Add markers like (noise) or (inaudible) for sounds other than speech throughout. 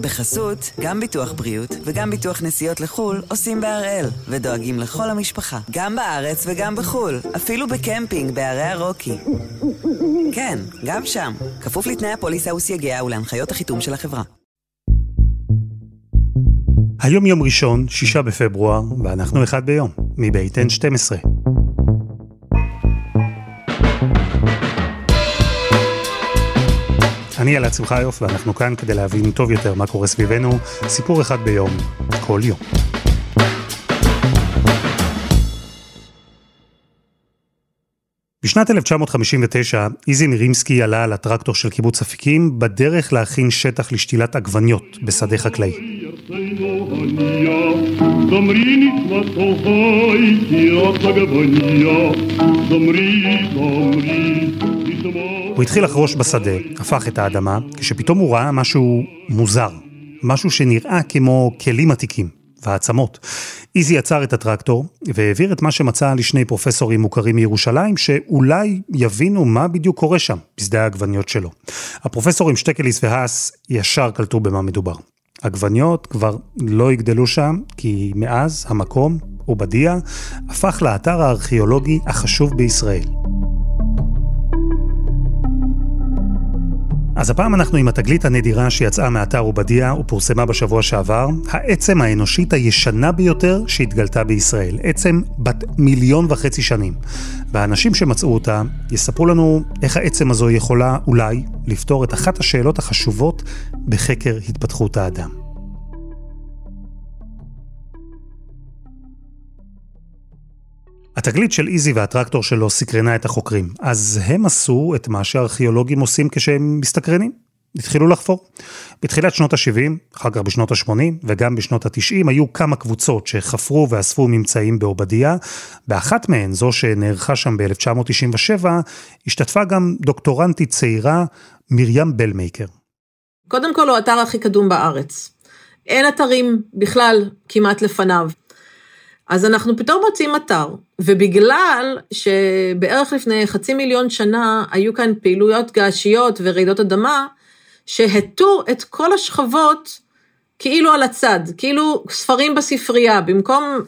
בחסות, גם ביטוח בריאות וגם ביטוח נסיעות לחו"ל עושים בהראל, ודואגים לכל המשפחה, גם בארץ וגם בחו"ל, אפילו בקמפינג בערי הרוקי. כן, גם שם, כפוף לתנאי הפוליסה וסייגיה ולהנחיות החיתום של החברה. היום יום ראשון, שישה בפברואר, ואנחנו אחד ביום, מבית N12. אני אלעד שמחיוף, ואנחנו כאן כדי להבין טוב יותר מה קורה סביבנו, סיפור אחד ביום, כל יום. בשנת 1959, איזי מירימסקי עלה על הטרקטור של קיבוץ אפיקים בדרך להכין שטח לשתילת עגבניות בשדה חקלאי. הוא התחיל לחרוש בשדה, הפך את האדמה, כשפתאום הוא ראה משהו מוזר, משהו שנראה כמו כלים עתיקים ועצמות. איזי עצר את הטרקטור והעביר את מה שמצא לשני פרופסורים מוכרים מירושלים, שאולי יבינו מה בדיוק קורה שם, בשדה העגבניות שלו. הפרופסורים שטקליס והאס ישר קלטו במה מדובר. עגבניות כבר לא יגדלו שם, כי מאז המקום, עובדיה, הפך לאתר הארכיאולוגי החשוב בישראל. אז הפעם אנחנו עם התגלית הנדירה שיצאה מאתר עובדיה ופורסמה בשבוע שעבר, העצם האנושית הישנה ביותר שהתגלתה בישראל, עצם בת מיליון וחצי שנים. והאנשים שמצאו אותה יספרו לנו איך העצם הזו יכולה אולי לפתור את אחת השאלות החשובות בחקר התפתחות האדם. התגלית של איזי והטרקטור שלו סקרנה את החוקרים, אז הם עשו את מה שארכיאולוגים עושים כשהם מסתקרנים. התחילו לחפור. בתחילת שנות ה-70, אחר כך בשנות ה-80 וגם בשנות ה-90 היו כמה קבוצות שחפרו ואספו ממצאים בעובדיה. באחת מהן, זו שנערכה שם ב-1997, השתתפה גם דוקטורנטית צעירה, מרים בלמייקר. קודם כל הוא האתר הכי קדום בארץ. אין אתרים בכלל כמעט לפניו. אז אנחנו פתאום מוצאים אתר, ובגלל שבערך לפני חצי מיליון שנה היו כאן פעילויות געשיות ורעידות אדמה, שהטו את כל השכבות כאילו על הצד, כאילו ספרים בספרייה, במקום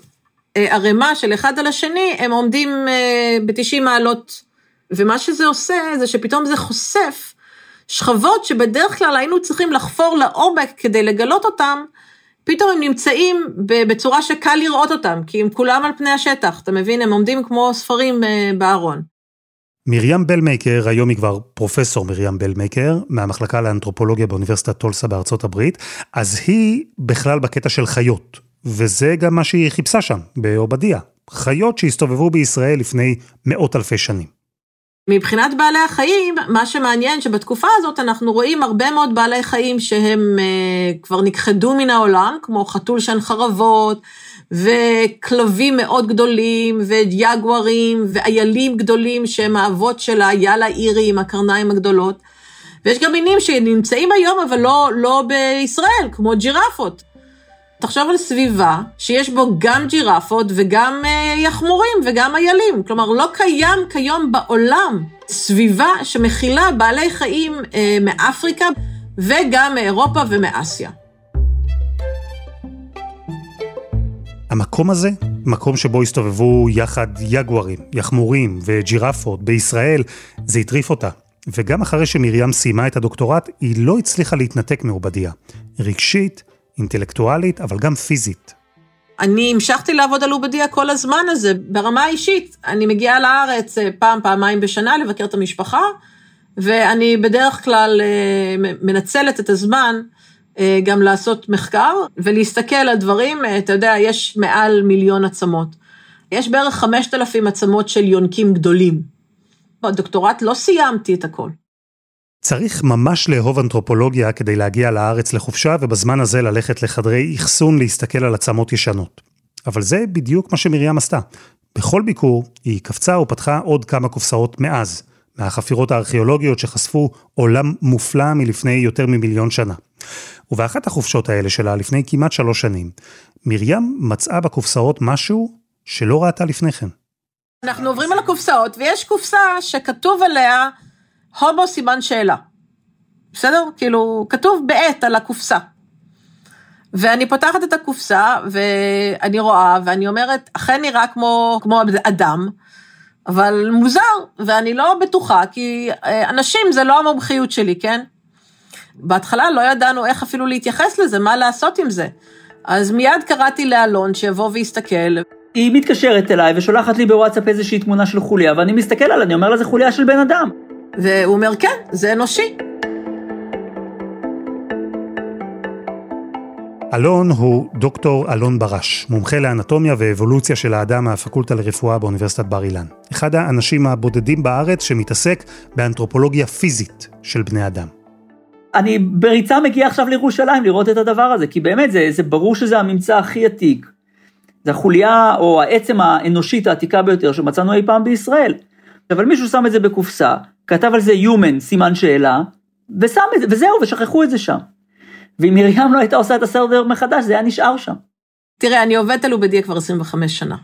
אה, ערימה של אחד על השני, הם עומדים אה, ב-90 מעלות. ומה שזה עושה, זה שפתאום זה חושף שכבות שבדרך כלל היינו צריכים לחפור לעומק כדי לגלות אותם, פתאום הם נמצאים בצורה שקל לראות אותם, כי הם כולם על פני השטח, אתה מבין? הם עומדים כמו ספרים אה, בארון. מרים בלמייקר, היום היא כבר פרופסור מרים בלמייקר, מהמחלקה לאנתרופולוגיה באוניברסיטת טולסה בארצות הברית, אז היא בכלל בקטע של חיות, וזה גם מה שהיא חיפשה שם, בעובדיה. חיות שהסתובבו בישראל לפני מאות אלפי שנים. מבחינת בעלי החיים, מה שמעניין שבתקופה הזאת אנחנו רואים הרבה מאוד בעלי חיים שהם uh, כבר נכחדו מן העולם, כמו חתול שן חרבות, וכלבים מאוד גדולים, ויגוארים, ואיילים גדולים שהם האבות של האייל האירי עם הקרניים הגדולות. ויש גם מינים שנמצאים היום אבל לא, לא בישראל, כמו ג'ירפות. תחשוב על סביבה שיש בו גם ג'ירפות וגם אה, יחמורים וגם איילים. כלומר, לא קיים כיום בעולם סביבה שמכילה בעלי חיים אה, מאפריקה וגם מאירופה ומאסיה. המקום הזה, מקום שבו הסתובבו יחד יגוארים, יחמורים וג'ירפות בישראל, זה הטריף אותה. וגם אחרי שמרים סיימה את הדוקטורט, היא לא הצליחה להתנתק מעובדיה. רגשית, אינטלקטואלית, אבל גם פיזית. אני המשכתי לעבוד על עובדיה כל הזמן הזה, ברמה האישית. אני מגיעה לארץ אה, פעם, פעמיים בשנה לבקר את המשפחה, ואני בדרך כלל אה, מנצלת את הזמן אה, גם לעשות מחקר ולהסתכל על דברים. אתה יודע, יש מעל מיליון עצמות. יש בערך 5,000 עצמות של יונקים גדולים. בדוקטורט לא סיימתי את הכל. צריך ממש לאהוב אנתרופולוגיה כדי להגיע לארץ לחופשה, ובזמן הזה ללכת לחדרי אחסון להסתכל על עצמות ישנות. אבל זה בדיוק מה שמרים עשתה. בכל ביקור היא קפצה ופתחה עוד כמה קופסאות מאז, מהחפירות הארכיאולוגיות שחשפו עולם מופלא מלפני יותר ממיליון שנה. ובאחת החופשות האלה שלה, לפני כמעט שלוש שנים, מרים מצאה בקופסאות משהו שלא ראתה לפני כן. אנחנו עוברים על הקופסאות, ויש קופסה שכתוב עליה הומו סימן שאלה. בסדר? כאילו, כתוב בעט על הקופסה. ואני פותחת את הקופסה, ואני רואה, ואני אומרת, אכן נראה כמו, כמו אדם, אבל מוזר, ואני לא בטוחה, כי אה, אנשים זה לא המומחיות שלי, כן? בהתחלה לא ידענו איך אפילו להתייחס לזה, מה לעשות עם זה. אז מיד קראתי לאלון שיבוא ויסתכל. היא מתקשרת אליי ושולחת לי בוואטסאפ איזושהי תמונה של חוליה, ואני מסתכל עליה, אני אומר לה, זה חוליה של בן אדם. והוא אומר, כן, זה אנושי. אלון הוא דוקטור אלון ברש, מומחה לאנטומיה ואבולוציה של האדם מהפקולטה לרפואה באוניברסיטת בר אילן. אחד האנשים הבודדים בארץ שמתעסק באנתרופולוגיה פיזית של בני אדם. אני בריצה מגיע עכשיו לירושלים לראות את הדבר הזה, כי באמת זה, זה ברור שזה הממצא הכי עתיק. זה החוליה או העצם האנושית העתיקה ביותר שמצאנו אי פעם בישראל. אבל מישהו שם את זה בקופסה, כתב על זה Human, סימן שאלה, ושם את זה, וזהו, ושכחו את זה שם. ואם מרים לא הייתה עושה את הסרבר מחדש, זה היה נשאר שם. תראה, אני עובדת על עובדיה כבר 25 שנה.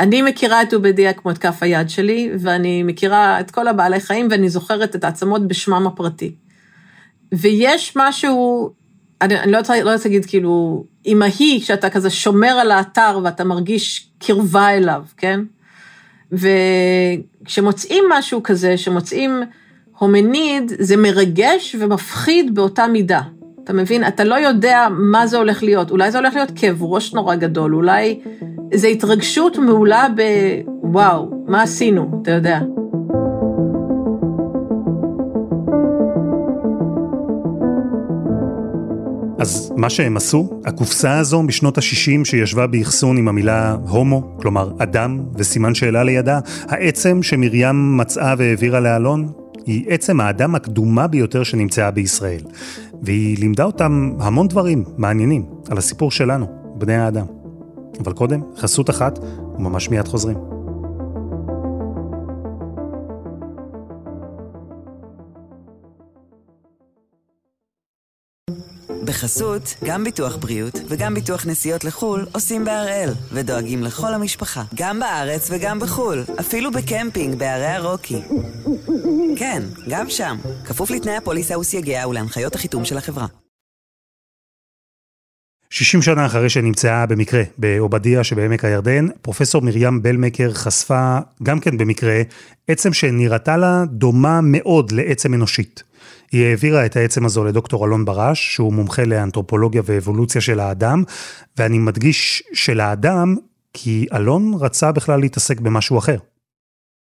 אני מכירה את עובדיה כמו את כף היד שלי, ואני מכירה את כל הבעלי חיים, ואני זוכרת את העצמות בשמם הפרטי. ויש משהו, אני, אני לא רוצה לא להגיד כאילו, אמהי, כשאתה כזה שומר על האתר ואתה מרגיש קרבה אליו, כן? וכשמוצאים משהו כזה, שמוצאים הומניד, זה מרגש ומפחיד באותה מידה. אתה מבין? אתה לא יודע מה זה הולך להיות. אולי זה הולך להיות כאב ראש נורא גדול, אולי זה התרגשות מעולה בוואו, מה עשינו, אתה יודע. אז מה שהם עשו, הקופסה הזו משנות ה-60 שישבה באחסון עם המילה הומו, כלומר אדם וסימן שאלה לידה, העצם שמרים מצאה והעבירה לאלון, היא עצם האדם הקדומה ביותר שנמצאה בישראל. והיא לימדה אותם המון דברים מעניינים על הסיפור שלנו, בני האדם. אבל קודם, חסות אחת, וממש מיד חוזרים. בחסות, גם ביטוח בריאות וגם ביטוח נסיעות לחו"ל עושים בהראל, ודואגים לכל המשפחה, גם בארץ וגם בחו"ל, אפילו בקמפינג בערי הרוקי. כן, גם שם, כפוף לתנאי הפוליסה וסייגיה ולהנחיות החיתום של החברה. 60 שנה אחרי שנמצאה במקרה בעובדיה שבעמק הירדן, פרופסור מרים בלמקר חשפה, גם כן במקרה, עצם שנראתה לה דומה מאוד לעצם אנושית. היא העבירה את העצם הזו לדוקטור אלון ברש, שהוא מומחה לאנתרופולוגיה ואבולוציה של האדם, ואני מדגיש של האדם, כי אלון רצה בכלל להתעסק במשהו אחר.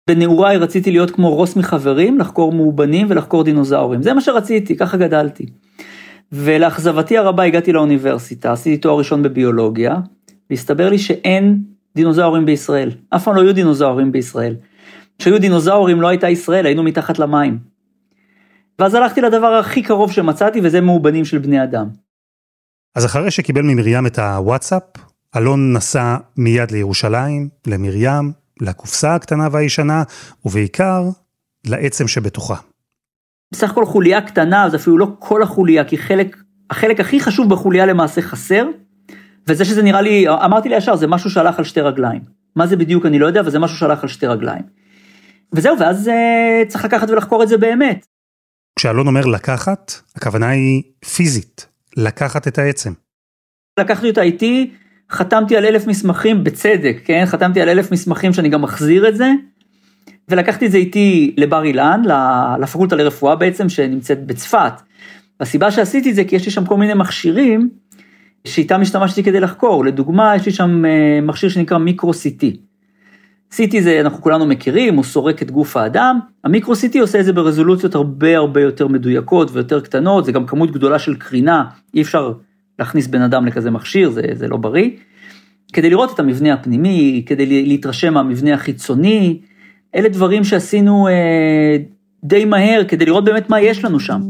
בנעוריי רציתי להיות כמו רוס מחברים, לחקור מאובנים ולחקור דינוזאורים. זה מה שרציתי, ככה גדלתי. ולאכזבתי הרבה הגעתי לאוניברסיטה, עשיתי תואר ראשון בביולוגיה, והסתבר לי שאין דינוזאורים בישראל. אף פעם לא היו דינוזאורים בישראל. כשהיו דינוזאורים לא הייתה ישראל, היינו מתחת למים. ואז הלכתי לדבר הכי קרוב שמצאתי, וזה מאובנים של בני אדם. אז אחרי שקיבל ממרים את הוואטסאפ, אלון נסע מיד לירושלים, למרים, לקופסה הקטנה והישנה, ובעיקר לעצם שבתוכה. בסך הכל חוליה קטנה, זה אפילו לא כל החוליה, כי חלק, החלק הכי חשוב בחוליה למעשה חסר, וזה שזה נראה לי, אמרתי לי ישר, זה משהו שהלך על שתי רגליים. מה זה בדיוק אני לא יודע, וזה משהו שהלך על שתי רגליים. וזהו, ואז uh, צריך לקחת ולחקור את זה באמת. כשאלון אומר לקחת, הכוונה היא פיזית, לקחת את העצם. לקחתי אותה איתי, חתמתי על אלף מסמכים, בצדק, כן? חתמתי על אלף מסמכים שאני גם מחזיר את זה, ולקחתי את זה איתי לבר אילן, לפקולטה לרפואה בעצם, שנמצאת בצפת. הסיבה שעשיתי את זה, כי יש לי שם כל מיני מכשירים, שאיתם השתמשתי כדי לחקור. לדוגמה, יש לי שם אה, מכשיר שנקרא מיקרו-CT. CT זה אנחנו כולנו מכירים, הוא סורק את גוף האדם, המיקרו-CT עושה את זה ברזולוציות הרבה הרבה יותר מדויקות ויותר קטנות, זה גם כמות גדולה של קרינה, אי אפשר להכניס בן אדם לכזה מכשיר, זה, זה לא בריא. כדי לראות את המבנה הפנימי, כדי להתרשם מהמבנה החיצוני, אלה דברים שעשינו אה, די מהר כדי לראות באמת מה יש לנו שם.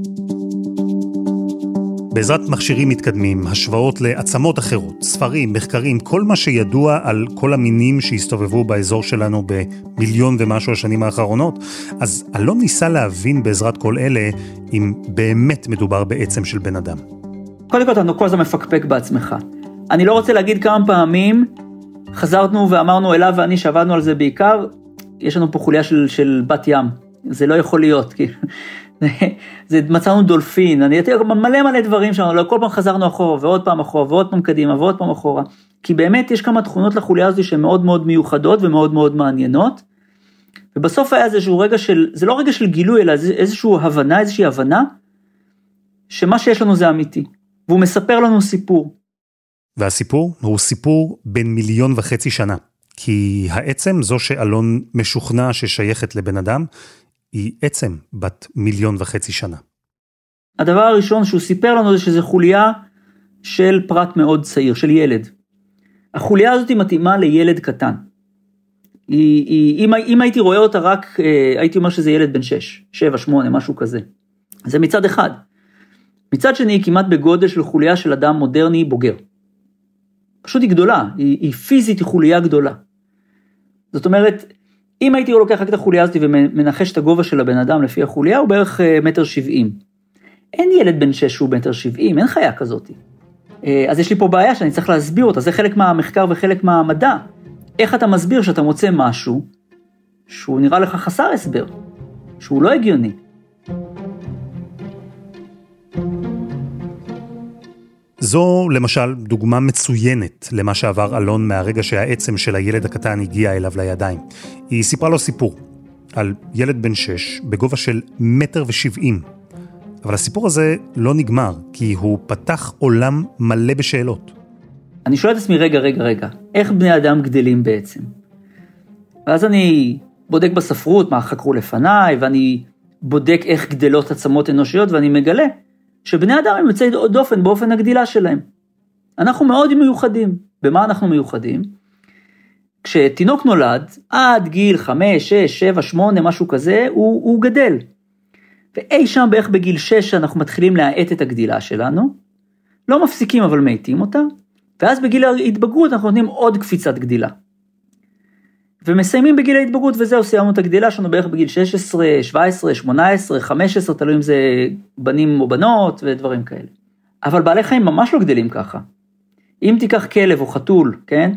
בעזרת מכשירים מתקדמים, השוואות לעצמות אחרות, ספרים, מחקרים, כל מה שידוע על כל המינים שהסתובבו באזור שלנו במיליון ומשהו השנים האחרונות, אז אלון ניסה להבין בעזרת כל אלה אם באמת מדובר בעצם של בן אדם. קודם כל אתה כל הזמן מפקפק בעצמך. אני לא רוצה להגיד כמה פעמים חזרנו ואמרנו אליו ואני שעבדנו על זה בעיקר, יש לנו פה חוליה של, של בת ים, זה לא יכול להיות, כי (laughs) זה מצאנו דולפין, אני הייתי מלא מלא דברים שם, כל פעם חזרנו אחורה ועוד פעם אחורה ועוד פעם קדימה ועוד פעם אחורה. כי באמת יש כמה תכונות לחוליה הזאת שהן מאוד מאוד מיוחדות ומאוד מאוד מעניינות. ובסוף היה איזשהו רגע של, זה לא רגע של גילוי, אלא איזושהי הבנה, איזושהי הבנה, שמה שיש לנו זה אמיתי. והוא מספר לנו סיפור. והסיפור הוא סיפור בן מיליון וחצי שנה. כי העצם, זו שאלון משוכנע ששייכת לבן אדם, היא עצם בת מיליון וחצי שנה. הדבר הראשון שהוא סיפר לנו זה שזה חוליה של פרט מאוד צעיר, של ילד. החוליה הזאת מתאימה לילד קטן. היא, היא, אם, אם הייתי רואה אותה רק, אה, הייתי אומר שזה ילד בן 6, 7, 8, משהו כזה. זה מצד אחד. מצד שני, היא כמעט בגודל של חוליה של אדם מודרני בוגר. פשוט היא גדולה, היא, היא פיזית, היא חוליה גדולה. זאת אומרת, אם הייתי לוקח רק את החוליה הזאת ומנחש את הגובה של הבן אדם לפי החוליה, הוא בערך אה, מטר שבעים. אין ילד בן שש שהוא מטר שבעים, אין חיה כזאת. אה, אז יש לי פה בעיה שאני צריך להסביר אותה, זה חלק מהמחקר וחלק מהמדע. איך אתה מסביר שאתה מוצא משהו שהוא נראה לך חסר הסבר, שהוא לא הגיוני. זו למשל דוגמה מצוינת למה שעבר אלון מהרגע שהעצם של הילד הקטן הגיע אליו לידיים. היא סיפרה לו סיפור על ילד בן שש בגובה של מטר ושבעים. אבל הסיפור הזה לא נגמר, כי הוא פתח עולם מלא בשאלות. אני שואל את עצמי, רגע, רגע, רגע, איך בני אדם גדלים בעצם? ואז אני בודק בספרות מה חקרו לפניי, ואני בודק איך גדלות עצמות אנושיות, ואני מגלה שבני אדם הם יוצאי דופן באופן הגדילה שלהם. אנחנו מאוד מיוחדים. במה אנחנו מיוחדים? כשתינוק נולד, עד גיל 5, 6, 7, 8, משהו כזה, הוא, הוא גדל. ואי שם בערך בגיל 6 אנחנו מתחילים להאט את הגדילה שלנו, לא מפסיקים אבל מאטים אותה, ואז בגיל ההתבגרות אנחנו נותנים עוד קפיצת גדילה. ומסיימים בגיל ההתבגרות וזהו, סיימנו את הגדילה שלנו בערך בגיל 16, 17, 18, 15, תלוי אם זה בנים או בנות ודברים כאלה. אבל בעלי חיים ממש לא גדלים ככה. אם תיקח כלב או חתול, כן?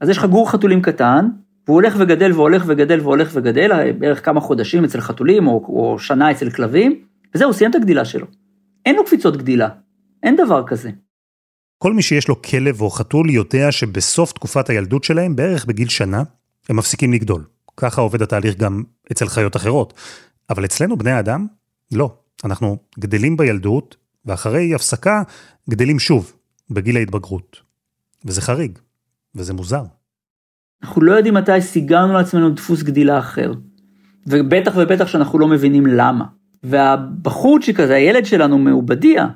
אז יש לך גור חתולים קטן, והוא הולך וגדל והולך וגדל והולך וגדל, בערך כמה חודשים אצל חתולים או, או שנה אצל כלבים, וזהו, סיים את הגדילה שלו. אין לו קפיצות גדילה, אין דבר כזה. כל מי שיש לו כלב או חתול יודע שבסוף תקופת הילדות שלהם, בערך בגיל שנה, הם מפסיקים לגדול. ככה עובד התהליך גם אצל חיות אחרות. אבל אצלנו, בני האדם, לא. אנחנו גדלים בילדות, ואחרי הפסקה גדלים שוב, בגיל ההתבגרות. וזה חריג, וזה מוזר. אנחנו לא יודעים מתי סיגרנו לעצמנו דפוס גדילה אחר. ובטח ובטח שאנחנו לא מבינים למה. והבחורצ'יק הזה, הילד שלנו מעובדיה,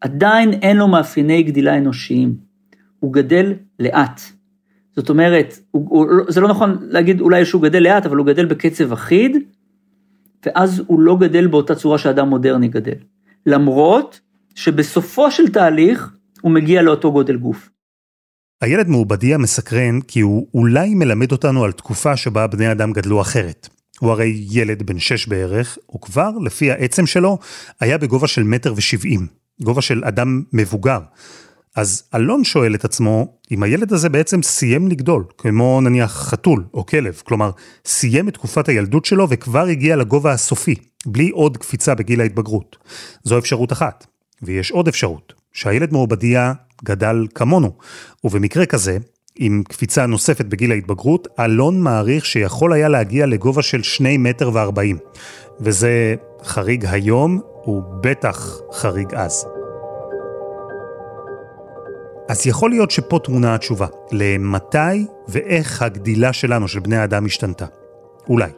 עדיין אין לו מאפייני גדילה אנושיים. הוא גדל לאט. זאת אומרת, הוא, הוא, זה לא נכון להגיד אולי שהוא גדל לאט, אבל הוא גדל בקצב אחיד, ואז הוא לא גדל באותה צורה שאדם מודרני גדל. למרות שבסופו של תהליך הוא מגיע לאותו גודל גוף. הילד מעובדיה מסקרן כי הוא אולי מלמד אותנו על תקופה שבה בני אדם גדלו אחרת. הוא הרי ילד בן שש בערך, וכבר, לפי העצם שלו, היה בגובה של מטר ושבעים, גובה של אדם מבוגר. אז אלון שואל את עצמו, אם הילד הזה בעצם סיים לגדול, כמו נניח חתול או כלב, כלומר, סיים את תקופת הילדות שלו וכבר הגיע לגובה הסופי, בלי עוד קפיצה בגיל ההתבגרות. זו אפשרות אחת. ויש עוד אפשרות, שהילד מעובדיה גדל כמונו, ובמקרה כזה, עם קפיצה נוספת בגיל ההתבגרות, אלון מעריך שיכול היה להגיע לגובה של שני מטר וארבעים. וזה חריג היום, ובטח חריג אז. אז יכול להיות שפה תמונה התשובה, למתי ואיך הגדילה שלנו, של בני האדם, השתנתה. אולי.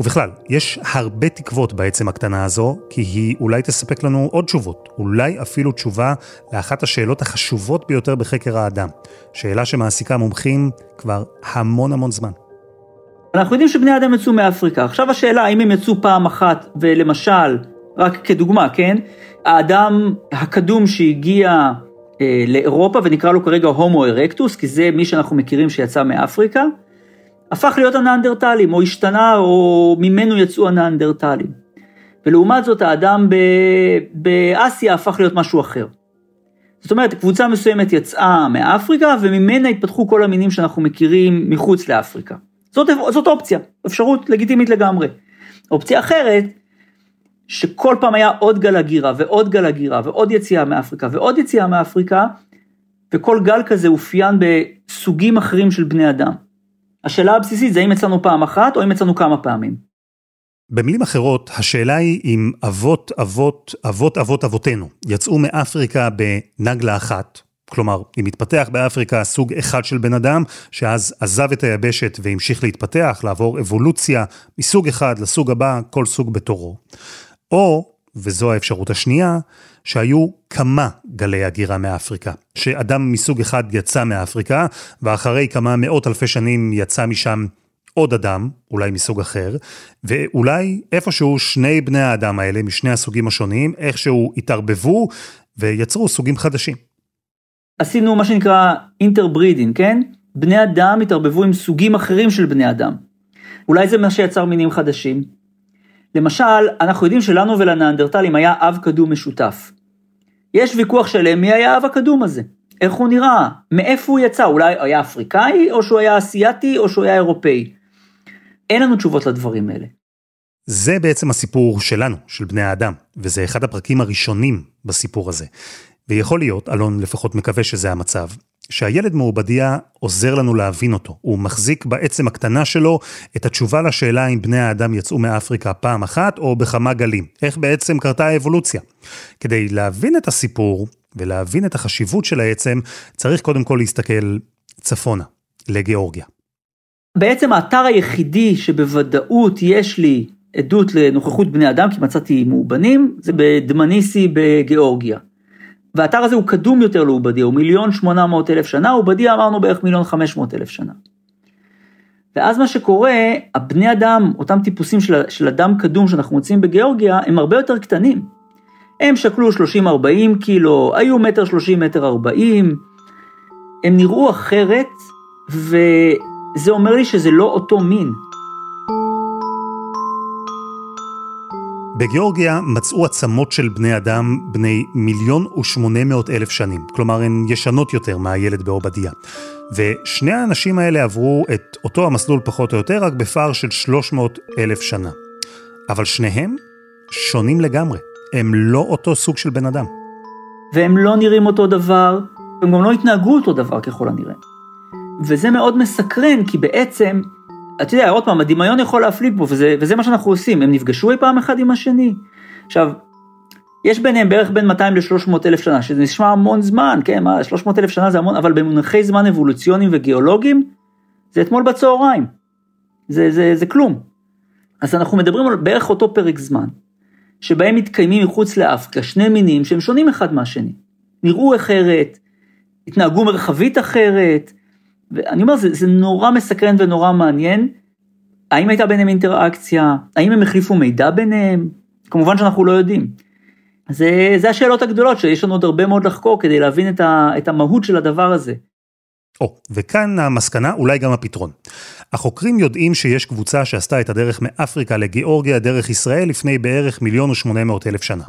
ובכלל, יש הרבה תקוות בעצם הקטנה הזו, כי היא אולי תספק לנו עוד תשובות, אולי אפילו תשובה לאחת השאלות החשובות ביותר בחקר האדם. שאלה שמעסיקה מומחים כבר המון המון זמן. אנחנו יודעים שבני האדם יצאו מאפריקה. עכשיו השאלה, האם הם יצאו פעם אחת, ולמשל, רק כדוגמה, כן? האדם הקדום שהגיע אה, לאירופה, ונקרא לו כרגע הומו ארקטוס, כי זה מי שאנחנו מכירים שיצא מאפריקה, הפך להיות הנאנדרטלים, או השתנה, או ממנו יצאו הנאנדרטלים. ולעומת זאת, האדם ב... באסיה הפך להיות משהו אחר. זאת אומרת, קבוצה מסוימת יצאה מאפריקה, וממנה התפתחו כל המינים שאנחנו מכירים מחוץ לאפריקה. זאת, זאת אופציה, אפשרות לגיטימית לגמרי. אופציה אחרת, שכל פעם היה עוד גל הגירה ועוד גל הגירה ועוד יציאה מאפריקה ועוד יציאה מאפריקה, וכל גל כזה אופיין בסוגים אחרים של בני אדם. השאלה הבסיסית זה האם יצאנו פעם אחת או אם יצאנו כמה פעמים. במילים אחרות, השאלה היא אם אבות אבות אבות אבות אבותינו יצאו מאפריקה בנגלה אחת, כלומר, אם התפתח באפריקה סוג אחד של בן אדם, שאז עזב את היבשת והמשיך להתפתח, לעבור אבולוציה מסוג אחד לסוג הבא, כל סוג בתורו. או, וזו האפשרות השנייה, שהיו כמה גלי הגירה מאפריקה. שאדם מסוג אחד יצא מאפריקה, ואחרי כמה מאות אלפי שנים יצא משם עוד אדם, אולי מסוג אחר, ואולי איפשהו שני בני האדם האלה, משני הסוגים השונים, איכשהו התערבבו ויצרו סוגים חדשים. עשינו מה שנקרא interbreeding, כן? בני אדם התערבבו עם סוגים אחרים של בני אדם. אולי זה מה שיצר מינים חדשים. למשל, אנחנו יודעים שלנו ולנאנדרטלים היה אב קדום משותף. יש ויכוח שלם מי היה האב הקדום הזה. איך הוא נראה, מאיפה הוא יצא, אולי היה אפריקאי, או שהוא היה אסיאתי, או שהוא היה אירופאי. אין לנו תשובות לדברים האלה. זה בעצם הסיפור שלנו, של בני האדם, וזה אחד הפרקים הראשונים בסיפור הזה. ויכול להיות, אלון לפחות מקווה שזה המצב, שהילד מעובדיה עוזר לנו להבין אותו. הוא מחזיק בעצם הקטנה שלו את התשובה לשאלה אם בני האדם יצאו מאפריקה פעם אחת או בכמה גלים. איך בעצם קרתה האבולוציה. כדי להבין את הסיפור ולהבין את החשיבות של העצם, צריך קודם כל להסתכל צפונה, לגיאורגיה. בעצם האתר היחידי שבוודאות יש לי עדות לנוכחות בני אדם, כי מצאתי מאובנים, זה בדמניסי בגיאורגיה. והאתר הזה הוא קדום יותר לעובדיה, הוא מיליון שמונה מאות אלף שנה, עובדיה אמרנו בערך מיליון חמש מאות אלף שנה. ואז מה שקורה, הבני אדם, אותם טיפוסים של, של אדם קדום שאנחנו מוצאים בגיאורגיה, הם הרבה יותר קטנים. הם שקלו 30-40 קילו, היו מטר 30 מטר 40, הם נראו אחרת, וזה אומר לי שזה לא אותו מין. בגיאורגיה מצאו עצמות של בני אדם בני מיליון ושמונה מאות אלף שנים, כלומר הן ישנות יותר מהילד בעובדיה. ושני האנשים האלה עברו את אותו המסלול פחות או יותר, רק בפער של 300 אלף שנה. אבל שניהם שונים לגמרי, הם לא אותו סוג של בן אדם. והם לא נראים אותו דבר, הם גם לא התנהגו אותו דבר ככל הנראה. וזה מאוד מסקרן, כי בעצם אתה יודע, עוד פעם, הדמיון יכול להפליג פה, וזה, וזה מה שאנחנו עושים, הם נפגשו אי פעם אחד עם השני. עכשיו, יש ביניהם בערך בין 200 ל-300 אלף שנה, שזה נשמע המון זמן, כן, מה, 300 אלף שנה זה המון, אבל במונחי זמן אבולוציוניים וגיאולוגיים, זה אתמול בצהריים. זה, זה, זה כלום. אז אנחנו מדברים על בערך אותו פרק זמן, שבהם מתקיימים מחוץ לאפריקה שני מינים שהם שונים אחד מהשני. נראו אחרת, התנהגו מרחבית אחרת, ואני אומר, זה, זה נורא מסקרן ונורא מעניין. האם הייתה ביניהם אינטראקציה? האם הם החליפו מידע ביניהם? כמובן שאנחנו לא יודעים. זה, זה השאלות הגדולות שיש לנו עוד הרבה מאוד לחקור כדי להבין את, ה, את המהות של הדבר הזה. או, וכאן המסקנה, אולי גם הפתרון. החוקרים יודעים שיש קבוצה שעשתה את הדרך מאפריקה לגיאורגיה דרך ישראל לפני בערך מיליון ושמונה מאות אלף שנה.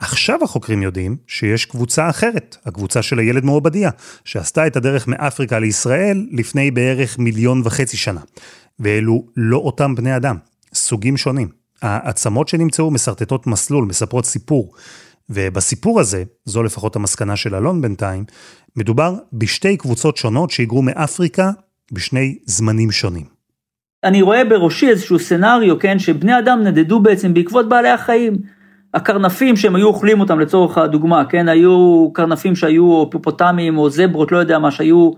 עכשיו החוקרים יודעים שיש קבוצה אחרת, הקבוצה של הילד מעובדיה, שעשתה את הדרך מאפריקה לישראל לפני בערך מיליון וחצי שנה. ואלו לא אותם בני אדם, סוגים שונים. העצמות שנמצאו מסרטטות מסלול, מספרות סיפור. ובסיפור הזה, זו לפחות המסקנה של אלון בינתיים, מדובר בשתי קבוצות שונות שהיגרו מאפריקה בשני זמנים שונים. אני רואה בראשי איזשהו סנאריו, כן, שבני אדם נדדו בעצם בעקבות בעלי החיים. הקרנפים שהם היו אוכלים אותם לצורך הדוגמה, כן, היו קרנפים שהיו פיפוטמים או זברות, לא יודע מה, שהיו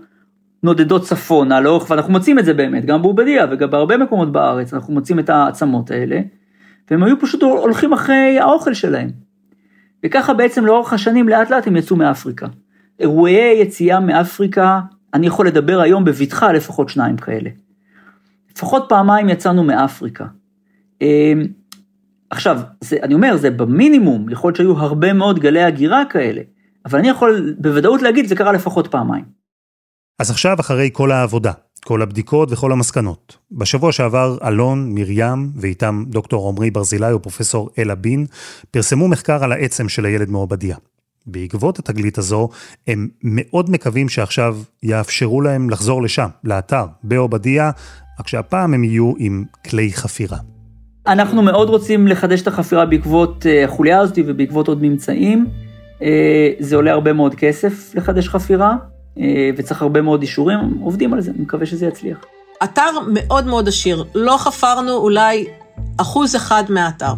נודדות צפונה לאורך, ואנחנו מוצאים את זה באמת, גם באובדיה וגם בהרבה מקומות בארץ, אנחנו מוצאים את העצמות האלה, והם היו פשוט הולכים אחרי האוכל שלהם. וככה בעצם לאורך השנים לאט לאט הם יצאו מאפריקה. אירועי יציאה מאפריקה, אני יכול לדבר היום בבטחה לפחות שניים כאלה. לפחות פעמיים יצאנו מאפריקה. עכשיו, זה, אני אומר, זה במינימום, יכול להיות שהיו הרבה מאוד גלי הגירה כאלה, אבל אני יכול בוודאות להגיד, זה קרה לפחות פעמיים. אז עכשיו, אחרי כל העבודה, כל הבדיקות וכל המסקנות, בשבוע שעבר אלון, מרים ואיתם דוקטור עמרי ברזילי ופרופסור אלה בין, פרסמו מחקר על העצם של הילד מעובדיה. בעקבות התגלית הזו, הם מאוד מקווים שעכשיו יאפשרו להם לחזור לשם, לאתר, בעובדיה, רק שהפעם הם יהיו עם כלי חפירה. אנחנו מאוד רוצים לחדש את החפירה בעקבות אה, החוליה הזאת ובעקבות עוד ממצאים. אה, זה עולה הרבה מאוד כסף לחדש חפירה, אה, וצריך הרבה מאוד אישורים, עובדים על זה, אני מקווה שזה יצליח. אתר מאוד מאוד עשיר, לא חפרנו אולי אחוז אחד מהאתר.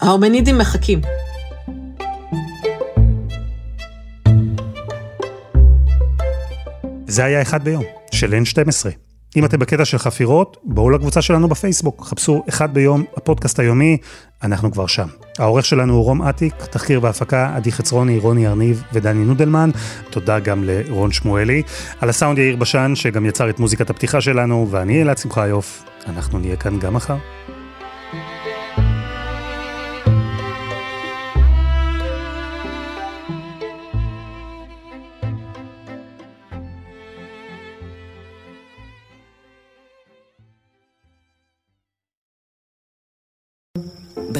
ההרמנידים מחכים. זה היה אחד ביום, של N12. אם אתם בקטע של חפירות, בואו לקבוצה שלנו בפייסבוק, חפשו אחד ביום, הפודקאסט היומי, אנחנו כבר שם. העורך שלנו הוא רום אטיק, תחקיר והפקה, עדי חצרוני, רוני ארניב ודני נודלמן. תודה גם לרון שמואלי. על הסאונד יאיר בשן, שגם יצר את מוזיקת הפתיחה שלנו, ואני אלעד שמחיוף. אנחנו נהיה כאן גם מחר.